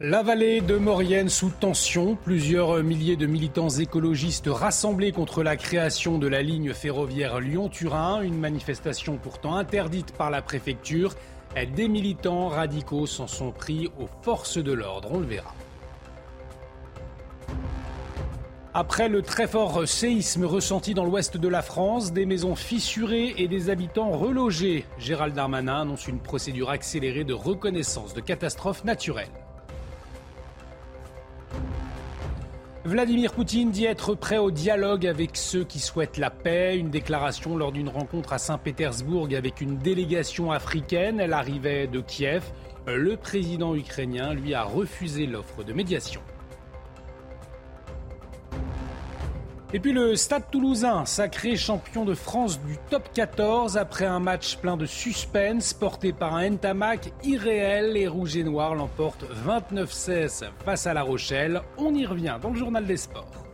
La vallée de Maurienne sous tension. Plusieurs milliers de militants écologistes rassemblés contre la création de la ligne ferroviaire Lyon-Turin. Une manifestation pourtant interdite par la préfecture. Des militants radicaux s'en sont pris aux forces de l'ordre. On le verra. Après le très fort séisme ressenti dans l'ouest de la France, des maisons fissurées et des habitants relogés, Gérald Darmanin annonce une procédure accélérée de reconnaissance de catastrophes naturelles. Vladimir Poutine dit être prêt au dialogue avec ceux qui souhaitent la paix. Une déclaration lors d'une rencontre à Saint-Pétersbourg avec une délégation africaine. Elle arrivait de Kiev. Le président ukrainien lui a refusé l'offre de médiation. Et puis le Stade toulousain, sacré champion de France du top 14 après un match plein de suspense porté par un Ntamak irréel. Les Rouges et Noirs l'emportent 29-16 face à La Rochelle. On y revient dans le journal des sports.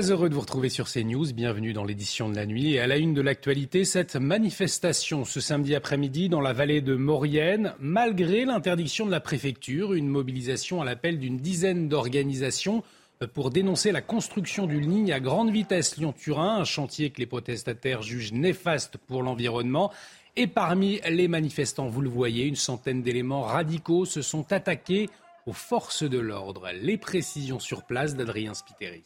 Très heureux de vous retrouver sur CNews. Bienvenue dans l'édition de la nuit. Et à la une de l'actualité, cette manifestation ce samedi après-midi dans la vallée de Maurienne, malgré l'interdiction de la préfecture, une mobilisation à l'appel d'une dizaine d'organisations pour dénoncer la construction d'une ligne à grande vitesse Lyon-Turin, un chantier que les protestataires jugent néfaste pour l'environnement. Et parmi les manifestants, vous le voyez, une centaine d'éléments radicaux se sont attaqués aux forces de l'ordre. Les précisions sur place d'Adrien Spiteri.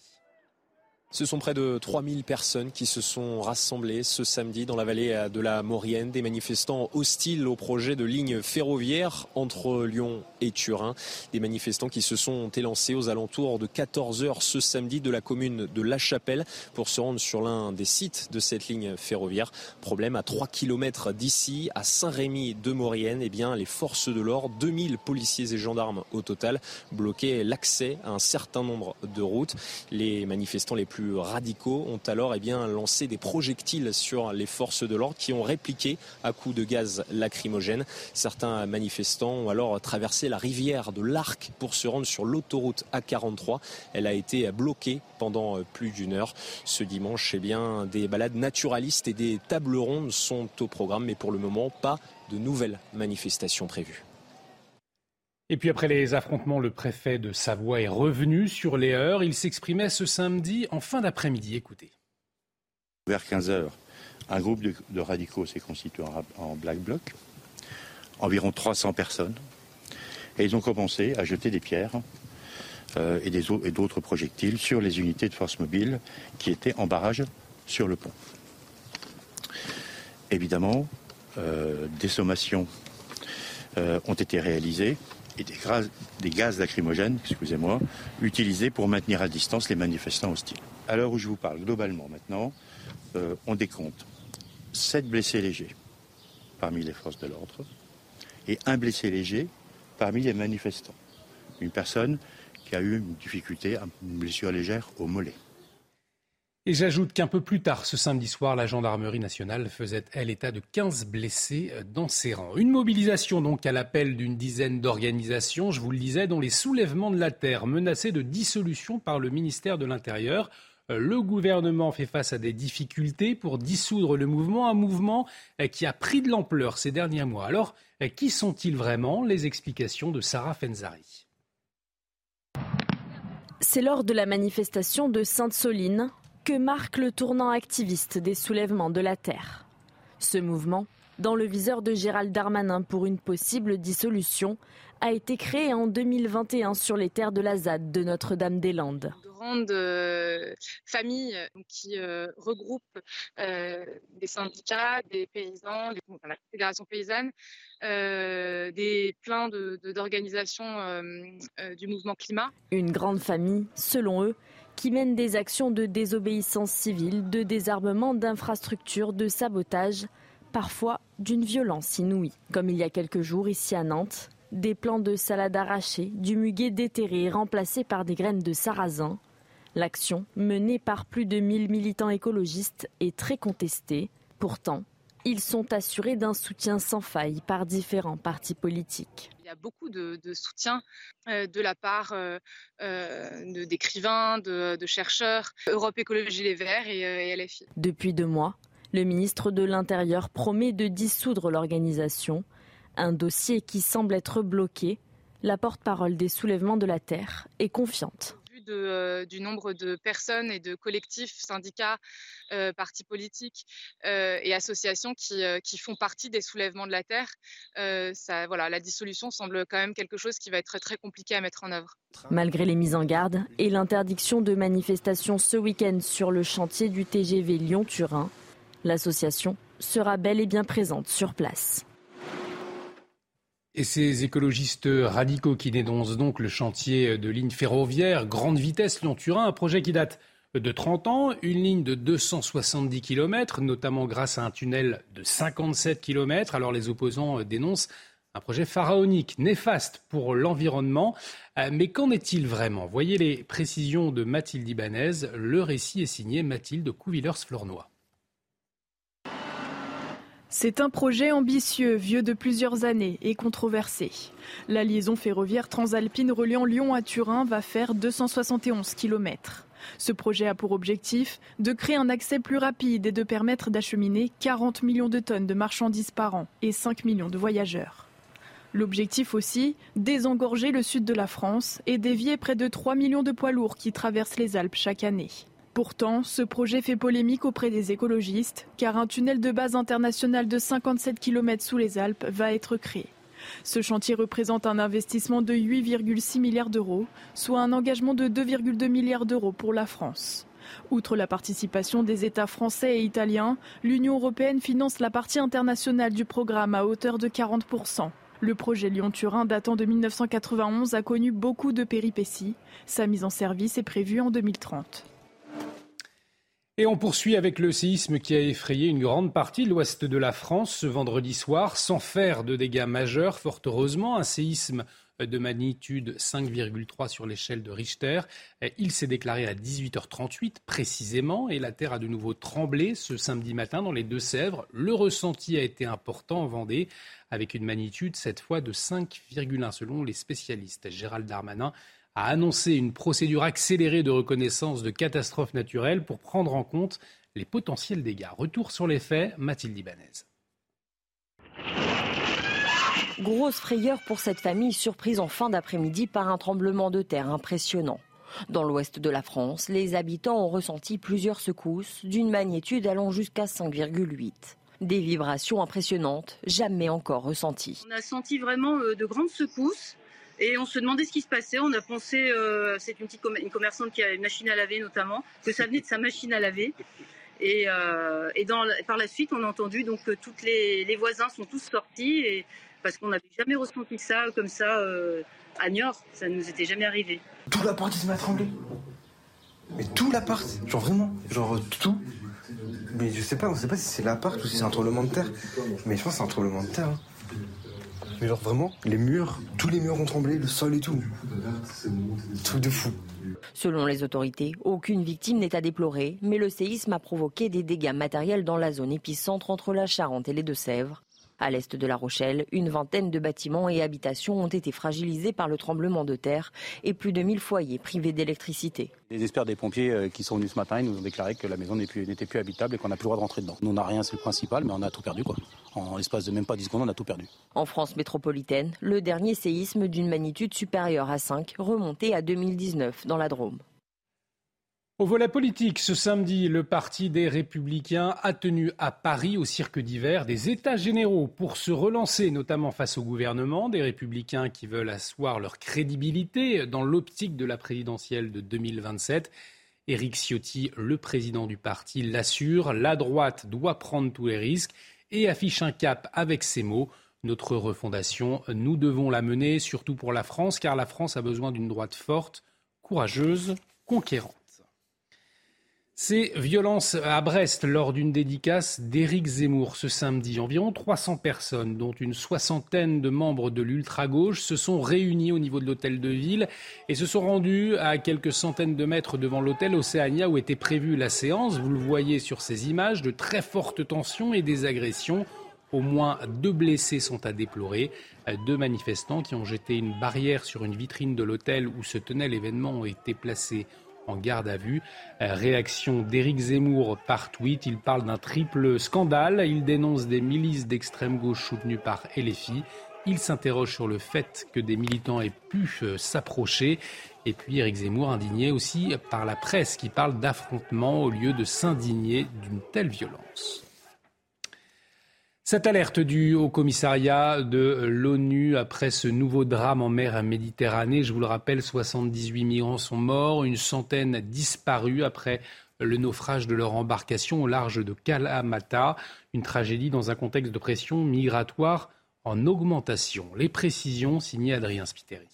Ce sont près de 3000 personnes qui se sont rassemblées ce samedi dans la vallée de la Maurienne, des manifestants hostiles au projet de ligne ferroviaire entre Lyon et Turin, des manifestants qui se sont élancés aux alentours de 14h ce samedi de la commune de La Chapelle pour se rendre sur l'un des sites de cette ligne ferroviaire. Problème à 3 km d'ici, à Saint-Rémy de Maurienne, eh bien les forces de l'ordre, 2000 policiers et gendarmes au total, bloquaient l'accès à un certain nombre de routes. Les manifestants les plus radicaux ont alors eh bien, lancé des projectiles sur les forces de l'ordre qui ont répliqué à coups de gaz lacrymogène. Certains manifestants ont alors traversé la rivière de l'Arc pour se rendre sur l'autoroute A43. Elle a été bloquée pendant plus d'une heure. Ce dimanche, eh bien, des balades naturalistes et des tables rondes sont au programme, mais pour le moment, pas de nouvelles manifestations prévues. Et puis après les affrontements, le préfet de Savoie est revenu sur les heures. Il s'exprimait ce samedi en fin d'après-midi. Écoutez. Vers 15 heures, un groupe de, radicaux s'est constitué en, black bloc, environ 300 personnes, et ils ont commencé à jeter des pierres euh, et d'autres projectiles sur les unités de force mobile qui étaient en barrage sur le pont. Évidemment, euh, des sommations euh, ont été réalisées et des, gaz lacrymogènes, excusez-moi, utilisés pour maintenir à distance les manifestants hostiles. À l'heure où je vous parle, globalement maintenant, euh, on décompte 7 blessés légers parmi les forces de l'ordre et un blessé léger parmi les manifestants. Une personne qui a eu une difficulté, une blessure légère au mollet. Et j'ajoute qu'un peu plus tard ce samedi soir, la gendarmerie nationale faisait, elle, état de 15 blessés euh, dans ses rangs. Une mobilisation donc à l'appel d'une dizaine d'organisations, je vous le disais, dont les soulèvements de la terre menacés de dissolution par le ministère de l'Intérieur. Euh, le gouvernement fait face à des difficultés pour dissoudre le mouvement, un mouvement euh, qui a pris de l'ampleur ces derniers mois. Alors, qui sont-ils vraiment? Les explications de Sarah Fenzari. C'est lors de la manifestation de Sainte-Soline que marque le tournant activiste des soulèvements de la Terre. Ce mouvement dans le viseur de Gérald Darmanin pour une possible dissolution a été créé en 2021 sur les terres de la ZAD de Notre-Dame-des-Landes. De grandes euh, familles qui euh, regroupent euh, des syndicats, des paysans, la fédération paysanne, des pleins d'organisations du mouvement climat. Une grande famille, selon eux, qui mène des actions de désobéissance civile, de désarmement d'infrastructures, de sabotage parfois d'une violence inouïe. Comme il y a quelques jours ici à Nantes, des plants de salade arrachés, du muguet déterré remplacé par des graines de sarrasin. L'action, menée par plus de 1000 militants écologistes, est très contestée. Pourtant, ils sont assurés d'un soutien sans faille par différents partis politiques. Il y a beaucoup de, soutien euh, de la part euh, euh, d'écrivains, de, chercheurs, Europe Écologie Les Verts et, et LFI. Depuis deux mois, le ministre de l'Intérieur promet de dissoudre l'organisation, un dossier qui semble être bloqué. La porte-parole des soulèvements de la Terre est confiante. Euh, du nombre de personnes et de collectifs, syndicats, euh, partis politiques euh, et associations qui, qui, font partie des soulèvements de la Terre, ça, voilà, la dissolution semble quand même quelque chose qui va être très compliqué à mettre en œuvre. Malgré les mises en garde et l'interdiction de manifestations ce week-end sur le chantier du TGV Lyon-Turin, L'association sera bel et bien présente sur place. Et ces écologistes radicaux qui dénoncent donc le chantier de ligne ferroviaire grande vitesse Lyon-Turin, un projet qui date de 30 ans, une ligne de 270 km, notamment grâce à un tunnel de 57 km. Alors les opposants dénoncent un projet pharaonique, néfaste pour l'environnement. Euh, mais qu'en est-il vraiment? Voyez les précisions de Mathilde Ibanez. Le récit est signé Mathilde Couvillers-Flornois. C'est un projet ambitieux, vieux de plusieurs années et controversé. La liaison ferroviaire transalpine reliant Lyon à Turin va faire 271 km. Ce projet a pour objectif de créer un accès plus rapide et de permettre d'acheminer 40 millions de tonnes de marchandises par an et 5 millions de voyageurs. L'objectif aussi, désengorger le sud de la France et dévier près de 3 millions de poids lourds qui traversent les Alpes chaque année. Pourtant, ce projet fait polémique auprès des écologistes, car un tunnel de base international de 57 km sous les Alpes va être créé. Ce chantier représente un investissement de 8,6 milliards d'euros, soit un engagement de 2,2 milliards d'euros pour la France. Outre la participation des États français et italiens, l'Union européenne finance la partie internationale du programme à hauteur de 40%. Le projet Lyon-Turin datant de 1991 a connu beaucoup de péripéties. Sa mise en service est prévue en 2030. Et on poursuit avec le séisme qui a effrayé une grande partie de l'ouest de la France ce vendredi soir, sans faire de dégâts majeurs, fort heureusement. Un séisme de magnitude 5,3 sur l'échelle de Richter. Il s'est déclaré à 18h38 précisément et la Terre a de nouveau tremblé ce samedi matin dans les Deux-Sèvres. Le ressenti a été important en Vendée avec une magnitude cette fois de 5,1 selon les spécialistes. Gérald Darmanin a annoncé une procédure accélérée de reconnaissance de catastrophes naturelles pour prendre en compte les potentiels dégâts. Retour sur les faits, Mathilde Ibanez. Grosse frayeur pour cette famille surprise en fin d'après-midi par un tremblement de terre impressionnant. Dans l'ouest de la France, les habitants ont ressenti plusieurs secousses d'une magnitude allant jusqu'à 5,8. Des vibrations impressionnantes, jamais encore ressenties. On a senti vraiment euh, de grandes secousses et on se demandait ce qui se passait. On a pensé, euh, c'est une petite une commerçante qui a une machine à laver notamment, que ça venait de sa machine à laver. Et, euh, et dans, par la suite, on a entendu donc que toutes les, les voisins sont tous sortis et, parce qu'on n'avait jamais ressenti ça comme ça euh, à Niort. Ça ne nous était jamais arrivé. Tout l'appart il se met à trembler. Mais tout l'appart, genre vraiment, genre tout. Mais je sais pas, on sait pas si c'est l'appart ou si c'est un tremblement de terre. Mais je pense que c'est un tremblement de terre. Hein. Mais genre vraiment, les murs, tous les murs ont tremblé, le sol et tout. Truc de fou. Selon les autorités, aucune victime n'est à déplorer, mais le séisme a provoqué des dégâts matériels dans la zone épicentre entre la Charente et les Deux-Sèvres. À l'est de La Rochelle, une vingtaine de bâtiments et habitations ont été fragilisés par le tremblement de terre et plus de 1000 foyers privés d'électricité. Les experts des pompiers euh, qui sont venus ce matin, ils nous ont déclaré que la maison n'était plus, habitable et qu'on n'a plus le droit de rentrer dedans. Nous, on n'a rien, c'est le principal, mais on a tout perdu. Quoi. En l'espace de même pas 10 secondes, on a tout perdu. En France métropolitaine, le dernier séisme d'une magnitude supérieure à 5 remontait à 2019 dans la Drôme. Au volet politique, ce samedi, le Parti des Républicains a tenu à Paris, au cirque d'hiver, des États généraux pour se relancer, notamment face au gouvernement, des Républicains qui veulent asseoir leur crédibilité dans l'optique de la présidentielle de 2027. Éric Ciotti, le président du parti, l'assure, la droite doit prendre tous les risques et affiche un cap avec ces mots. Notre refondation, nous devons la mener, surtout pour la France, car la France a besoin d'une droite forte, courageuse, conquérante. Ces violences à Brest lors d'une dédicace d'Éric Zemmour ce samedi. Environ 300 personnes, dont une soixantaine de membres de l'ultra-gauche, se sont réunies au niveau de l'hôtel de ville et se sont rendues à quelques centaines de mètres devant l'hôtel Océania où était prévue la séance. Vous le voyez sur ces images, de très fortes tensions et des agressions. Au moins deux blessés sont à déplorer. Deux manifestants qui ont jeté une barrière sur une vitrine de l'hôtel où se tenait l'événement ont été placés en garde à vue. Euh, réaction d'Éric Zemmour par tweet. Il parle d'un triple scandale. Il dénonce des milices d'extrême gauche soutenues par LFI. Il s'interroge sur le fait que des militants aient pu euh, s'approcher. Et puis Éric Zemmour indigné aussi par la presse qui parle d'affrontement au lieu de s'indigner d'une telle violence. Cette alerte du Haut Commissariat de l'ONU après ce nouveau drame en mer Méditerranée, je vous le rappelle, 78 migrants sont morts, une centaine disparus après le naufrage de leur embarcation au large de Kalamata, une tragédie dans un contexte de pression migratoire en augmentation. Les précisions signées Adrien Spiteri.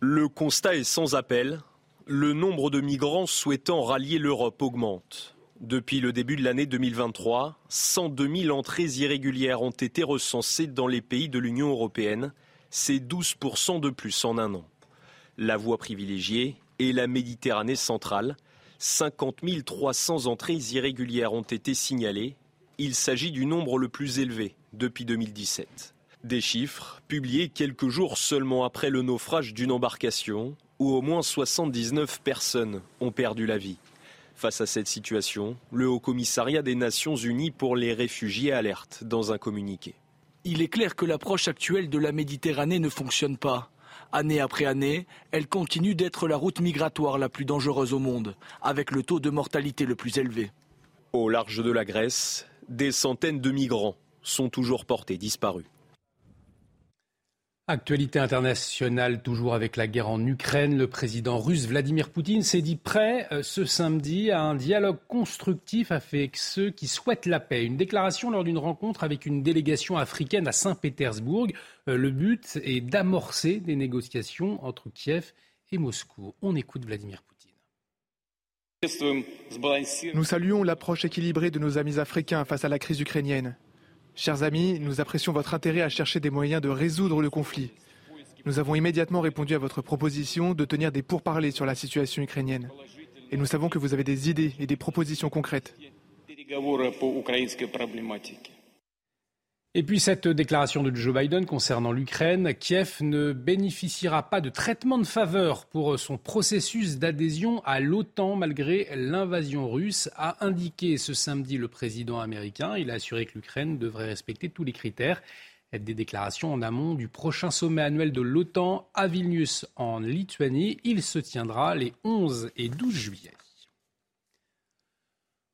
Le constat est sans appel. Le nombre de migrants souhaitant rallier l'Europe augmente. Depuis le début de l'année 2023, 102 000 entrées irrégulières ont été recensées dans les pays de l'Union européenne. C'est 12 de plus en un an. La voie privilégiée est la Méditerranée centrale. 50 300 entrées irrégulières ont été signalées. Il s'agit du nombre le plus élevé depuis 2017. Des chiffres publiés quelques jours seulement après le naufrage d'une embarcation où au moins 79 personnes ont perdu la vie. Face à cette situation, le Haut Commissariat des Nations Unies pour les réfugiés alerte dans un communiqué. Il est clair que l'approche actuelle de la Méditerranée ne fonctionne pas. Année après année, elle continue d'être la route migratoire la plus dangereuse au monde, avec le taux de mortalité le plus élevé. Au large de la Grèce, des centaines de migrants sont toujours portés disparus. Actualité internationale, toujours avec la guerre en Ukraine. Le président russe Vladimir Poutine s'est dit prêt euh, ce samedi à un dialogue constructif avec ceux qui souhaitent la paix. Une déclaration lors d'une rencontre avec une délégation africaine à Saint-Pétersbourg. Euh, le but est d'amorcer des négociations entre Kiev et Moscou. On écoute Vladimir Poutine. Nous saluons l'approche équilibrée de nos amis africains face à la crise ukrainienne. Chers amis, nous apprécions votre intérêt à chercher des moyens de résoudre le conflit. Nous avons immédiatement répondu à votre proposition de tenir des pourparlers sur la situation ukrainienne. Et nous savons que vous avez des idées et des propositions concrètes. Et puis cette déclaration de Joe Biden concernant l'Ukraine, Kiev ne bénéficiera pas de traitement de faveur pour son processus d'adhésion à l'OTAN malgré l'invasion russe, a indiqué ce samedi le président américain. Il a assuré que l'Ukraine devrait respecter tous les critères. Des déclarations en amont du prochain sommet annuel de l'OTAN à Vilnius en Lituanie. Il se tiendra les 11 et 12 juillet.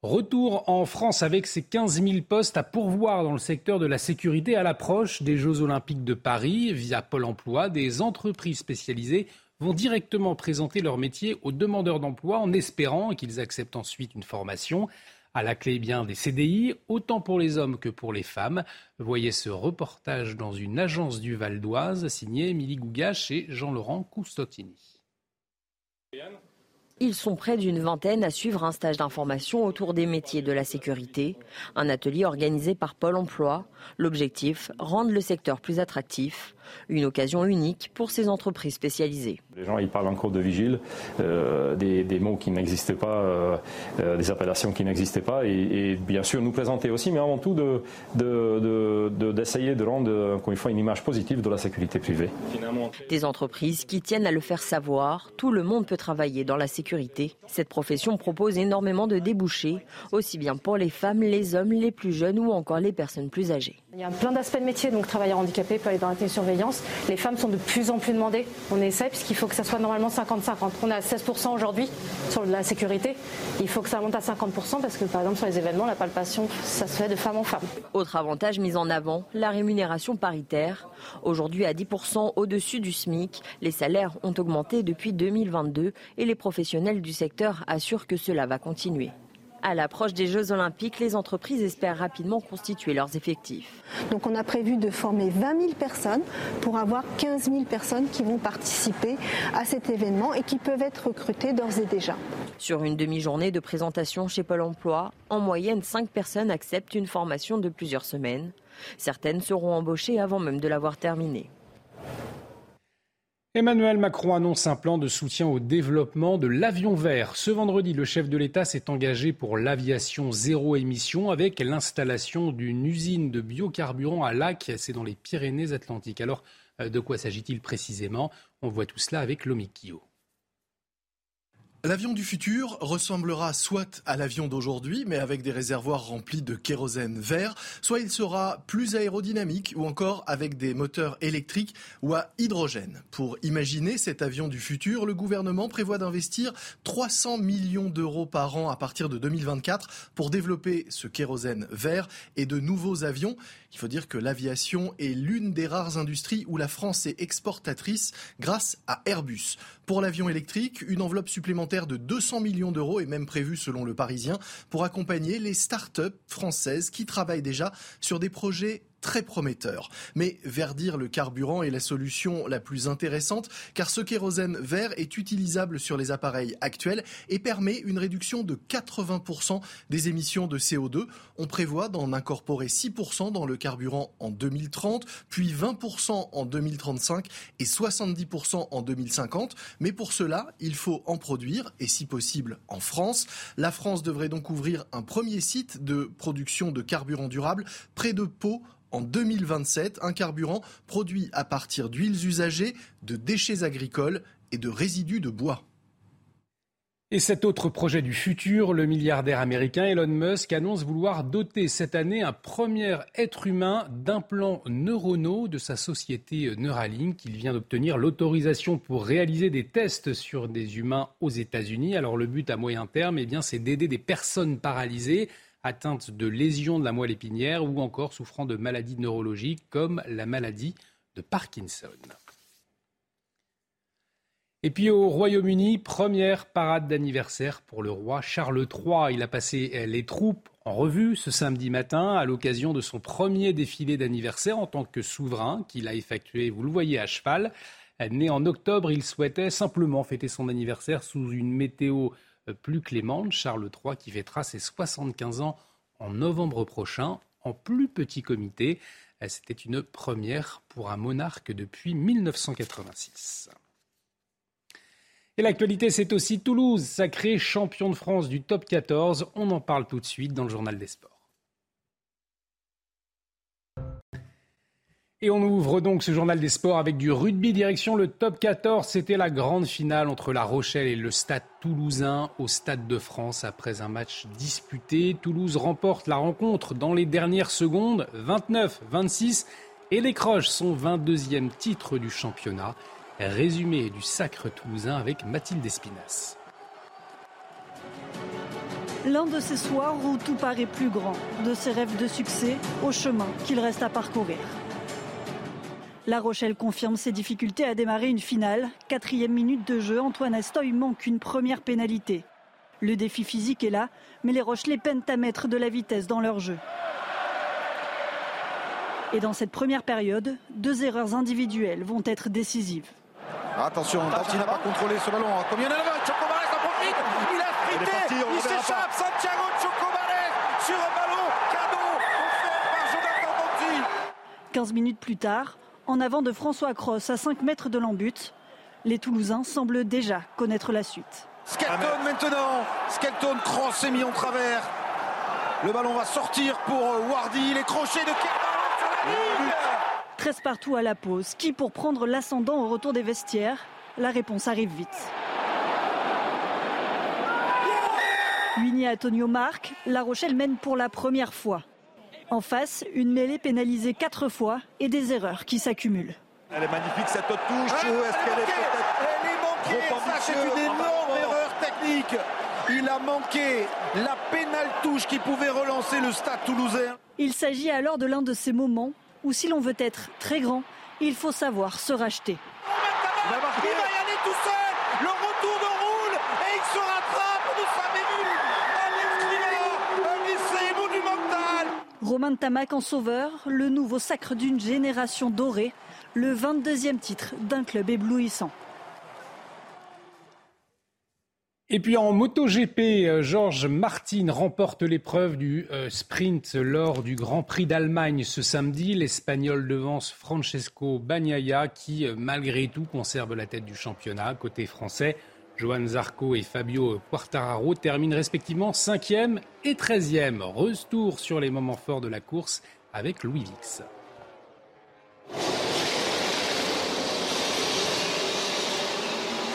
Retour en France avec ces 15 000 postes à pourvoir dans le secteur de la sécurité à l'approche des Jeux Olympiques de Paris. Via Pôle Emploi, des entreprises spécialisées vont directement présenter leur métier aux demandeurs d'emploi en espérant qu'ils acceptent ensuite une formation. À la clé bien des CDI, autant pour les hommes que pour les femmes. Voyez ce reportage dans une agence du Val d'Oise signé Émilie Gougache et Jean-Laurent Coustottini. Ils sont près d'une vingtaine à suivre un stage d'information autour des métiers de la sécurité, un atelier organisé par Pôle Emploi. L'objectif, rendre le secteur plus attractif, une occasion unique pour ces entreprises spécialisées. Les gens ils parlent encore de vigile, euh, des, mots qui n'existaient pas, euh, euh, des appellations qui n'existaient pas, et, bien sûr nous présenter aussi, mais avant tout d'essayer de, de, rendre encore une fois une image positive de la sécurité privée. Des entreprises qui tiennent à le faire savoir, tout le monde peut travailler dans la sécurité. Cette profession propose énormément de débouchés, aussi bien pour les femmes, les hommes, les plus jeunes ou encore les personnes plus âgées. Il y a plein d'aspects de métier, donc travailleur handicapé peut aller dans la télésurveillance. Les femmes sont de plus en plus demandées. On essaie puisqu'il faut que ça soit normalement 50-50. On est à 16% aujourd'hui sur la sécurité. Il faut que ça monte à 50% parce que par exemple sur les événements, la palpation, ça se fait de femme en femme. Autre avantage mis en avant, la rémunération paritaire. Aujourd'hui à 10% au-dessus du SMIC, les salaires ont augmenté depuis 2022 et les professionnels du secteur assurent que cela va continuer. À l'approche des Jeux Olympiques, les entreprises espèrent rapidement constituer leurs effectifs. Donc on a prévu de former 20 000 personnes pour avoir 15 000 personnes qui vont participer à cet événement et qui peuvent être recrutées d'ores et déjà. Sur une demi-journée de présentation chez Pôle Emploi, en moyenne 5 personnes acceptent une formation de plusieurs semaines. Certaines seront embauchées avant même de l'avoir terminée. Emmanuel Macron annonce un plan de soutien au développement de l'avion vert. Ce vendredi, le chef de l'État s'est engagé pour l'aviation zéro émission avec l'installation d'une usine de biocarburant à Lac, c'est dans les Pyrénées-Atlantiques. Alors, euh, de quoi s'agit-il précisément? On voit tout cela avec Lomikio. L'avion du futur ressemblera soit à l'avion d'aujourd'hui, mais avec des réservoirs remplis de kérosène vert, soit il sera plus aérodynamique ou encore avec des moteurs électriques ou à hydrogène. Pour imaginer cet avion du futur, le gouvernement prévoit d'investir 300 millions d'euros par an à partir de 2024 pour développer ce kérosène vert et de nouveaux avions. Il faut dire que l'aviation est l'une des rares industries où la France est exportatrice grâce à Airbus. Pour l'avion électrique, une enveloppe supplémentaire de 200 millions d'euros est même prévue selon le Parisien pour accompagner les start-up françaises qui travaillent déjà sur des projets très prometteur. Mais verdir le carburant est la solution la plus intéressante car ce kérosène vert est utilisable sur les appareils actuels et permet une réduction de 80% des émissions de CO2. On prévoit d'en incorporer 6% dans le carburant en 2030, puis 20% en 2035 et 70% en 2050. Mais pour cela, il faut en produire et si possible en France. La France devrait donc ouvrir un premier site de production de carburant durable près de Pau en 2027 un carburant produit à partir d'huiles usagées, de déchets agricoles et de résidus de bois. Et cet autre projet du futur, le milliardaire américain Elon Musk annonce vouloir doter cette année un premier être humain d'implants neuronaux de sa société Neuralink. Il vient d'obtenir l'autorisation pour réaliser des tests sur des humains aux États-Unis. Alors le but à moyen terme, eh bien, c'est d'aider des personnes paralysées atteintes de lésions de la moelle épinière ou encore souffrant de maladies neurologiques comme la maladie de Parkinson. Et puis au Royaume-Uni, première parade d'anniversaire pour le roi Charles III. Il a passé les troupes en revue ce samedi matin à l'occasion de son premier défilé d'anniversaire en tant que souverain qu'il a effectué, vous le voyez, à cheval. Né en octobre, il souhaitait simplement fêter son anniversaire sous une météo plus clémente, Charles III qui fêtera ses 75 ans en novembre prochain, en plus petit comité. C'était une première pour un monarque depuis 1986. Et l'actualité, c'est aussi Toulouse, sacré champion de France du top 14. On en parle tout de suite dans le journal des sports. Et on ouvre donc ce journal des sports avec du rugby direction le top 14. C'était la grande finale entre La Rochelle et le Stade toulousain au Stade de France après un match disputé. Toulouse remporte la rencontre dans les dernières secondes, 29-26, et décroche son 22e titre du championnat. Résumé du sacre toulousain avec Mathilde Espinas. L'un de ces soirs où tout paraît plus grand, de ses rêves de succès au chemin qu'il reste à parcourir. La Rochelle confirme ses difficultés à démarrer une finale. Quatrième minute de jeu, Antoine Astoy manque une première pénalité. Le défi physique est là, mais les Rochelais peinent à mettre de la vitesse dans leur jeu. Et dans cette première période, deux erreurs individuelles vont être décisives. Attention, Dati n'a pas contrôlé ce ballon. Combien il y en a Chocobares en profite. Il a frité. Il, s'échappe. Santiago Chocobares sur un ballon cadeau offert par Jonathan 15 minutes plus tard, en avant de François Cross à 5 mètres de l'embut. Les Toulousains semblent déjà connaître la suite. Skelton maintenant. Skelton cross est mis en travers. Le ballon va sortir pour Wardy. Les crochets de Kerbalon sur la ligne. 13 partout à la pause. Qui pour prendre l'ascendant au retour des vestiaires? La réponse arrive vite. Winnie Antonio marque. La Rochelle mène pour la première fois. En face, une mêlée pénalisée quatre fois et des erreurs qui s'accumulent. Elle est magnifique cette touche. Est-ce qu'elle est Elle est manquée. Ça, c'est une énorme erreur technique. Il a manqué la pénale touche qui pouvait relancer le stade toulousain. Il s'agit alors de l'un de ces moments où si l'on veut être très grand, il faut savoir se racheter. Il va y aller tout seul. Le retour de roule et il se rattrape de sa minute. Un essai Romain Tamac en sauveur, le nouveau sacre d'une génération dorée, le 22e titre d'un club éblouissant. Et puis en MotoGP, euh, Georges Martin remporte l'épreuve du euh, sprint lors du Grand Prix d'Allemagne ce samedi. L'Espagnol devance Francesco Bagnaia qui, euh, malgré tout, conserve la tête du championnat. Côté français, Johan Zarco et Fabio Quartararo terminent respectivement 5e et 13e. Retour sur les moments forts de la course avec Louis Vix.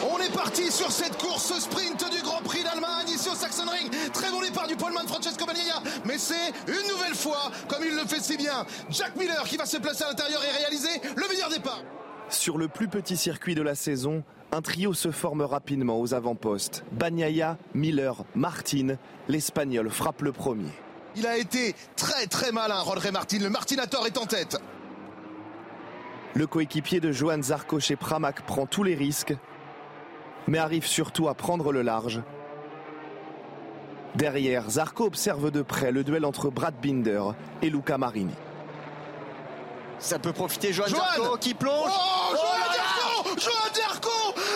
On est parti sur cette course sprint du Grand Prix d'Allemagne ici au Sachsenring. Très bon départ du poleman Francesco Bagnaia, mais c'est une nouvelle fois, comme il le fait si bien, Jack Miller qui va se placer à l'intérieur et réaliser le meilleur départ. Sur le plus petit circuit de la saison, un trio se forme rapidement aux avant-postes. Bagnaia, Miller, Martin, l'Espagnol frappe le premier. Il a été très très malin, Rodré Martin. Le Martinator est en tête. Le coéquipier de Johan Zarco chez Pramac prend tous les risques, mais arrive surtout à prendre le large. Derrière, Zarco observe de près le duel entre Brad Binder et Luca Marini. Ça peut profiter Johan, Johan Zarco qui plonge. Oh, Johan Zarco Johan Zarco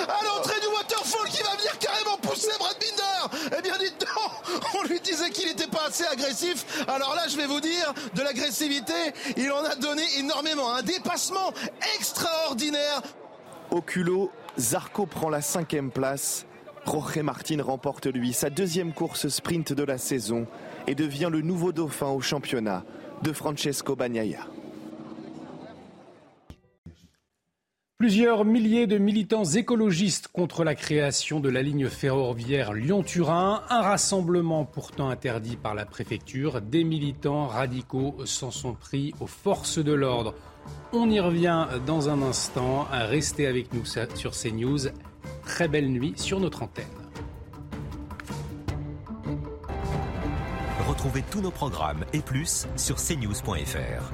À l'entrée du waterfall qui va venir carrément pousser Brad Binder Eh bien dites donc On lui disait qu'il n'était pas assez agressif. Alors là, je vais vous dire, de l'agressivité, il en a donné énormément. Un dépassement extraordinaire. Au culot, Zarco prend la cinquième place. Jorge Martin remporte lui sa deuxième course sprint de la saison et devient le nouveau dauphin au championnat de Francesco Bagnaia. Plusieurs milliers de militants écologistes contre la création de la ligne ferroviaire Lyon-Turin, un rassemblement pourtant interdit par la préfecture. Des militants radicaux s'en sont pris aux forces de l'ordre. On y revient dans un instant. Restez avec nous sur CNews. Très belle nuit sur notre antenne. Retrouvez tous nos programmes et plus sur cnews.fr.